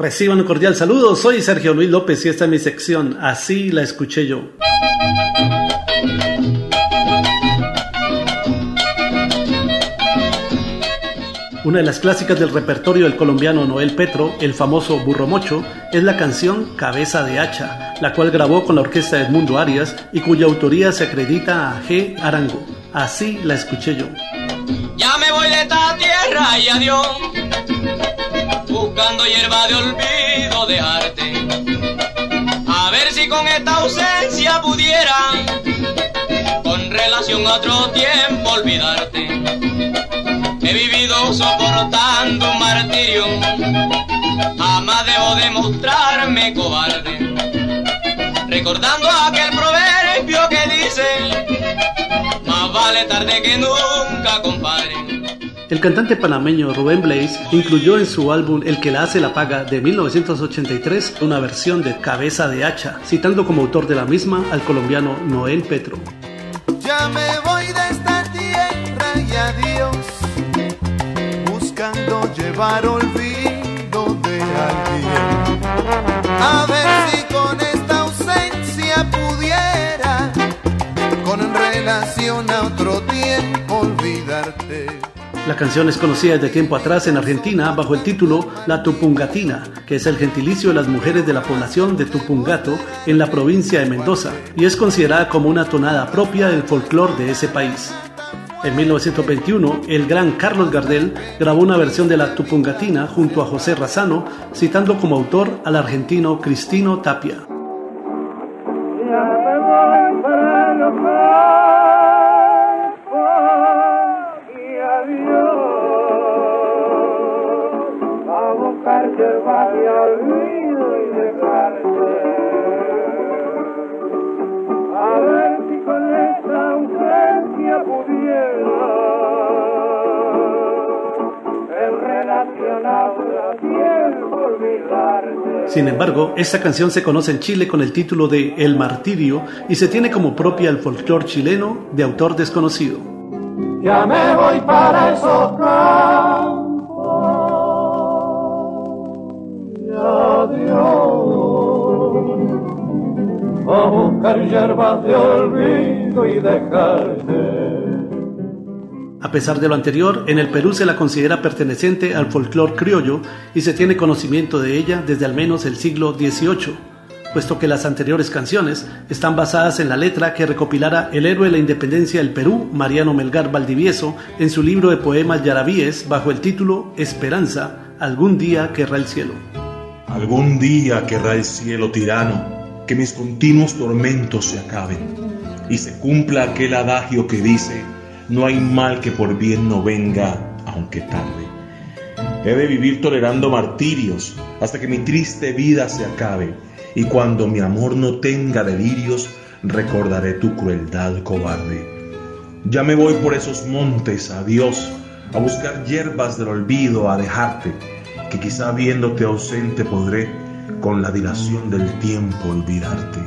Reciban un cordial saludo, soy Sergio Luis López y esta es mi sección, así la escuché yo. Una de las clásicas del repertorio del colombiano Noel Petro, el famoso Burro Mocho, es la canción Cabeza de Hacha, la cual grabó con la orquesta de Edmundo Arias y cuya autoría se acredita a G. Arango. Así la escuché yo. Ya me voy de esta tierra y adiós, buscando hierba de olvido de arte. A ver si con esta ausencia pudiera, con relación a otro tiempo, olvidarte. He vivido soportando un martirio, jamás debo demostrarme cobarde. Recordando aquel proverbio que dice, más vale tarde que nunca, compadre. El cantante panameño Rubén Blaze incluyó en su álbum El que la hace la paga de 1983 una versión de Cabeza de Hacha, citando como autor de la misma al colombiano Noel Petro. Ya me voy de esta tierra y adiós llevar olvido de alguien. A ver si con esta ausencia pudiera, con relación a otro tiempo, olvidarte. La canción es conocida desde tiempo atrás en Argentina bajo el título La Tupungatina, que es el gentilicio de las mujeres de la población de Tupungato en la provincia de Mendoza, y es considerada como una tonada propia del folclore de ese país. En 1921, el gran Carlos Gardel grabó una versión de la Tupungatina junto a José Razano, citando como autor al argentino Cristino Tapia. Sin embargo, esta canción se conoce en Chile con el título de El Martirio y se tiene como propia el folclore chileno de autor desconocido. Ya me voy para esos A buscar hierbas de olvido y dejarte a pesar de lo anterior, en el Perú se la considera perteneciente al folclore criollo y se tiene conocimiento de ella desde al menos el siglo XVIII, puesto que las anteriores canciones están basadas en la letra que recopilara el héroe de la independencia del Perú, Mariano Melgar Valdivieso, en su libro de poemas Yarabíes bajo el título Esperanza, algún día querrá el cielo. Algún día querrá el cielo tirano, que mis continuos tormentos se acaben y se cumpla aquel adagio que dice, no hay mal que por bien no venga, aunque tarde. He de vivir tolerando martirios hasta que mi triste vida se acabe, y cuando mi amor no tenga delirios, recordaré tu crueldad cobarde. Ya me voy por esos montes, adiós, a buscar hierbas del olvido, a dejarte, que quizá viéndote ausente podré, con la dilación del tiempo, olvidarte.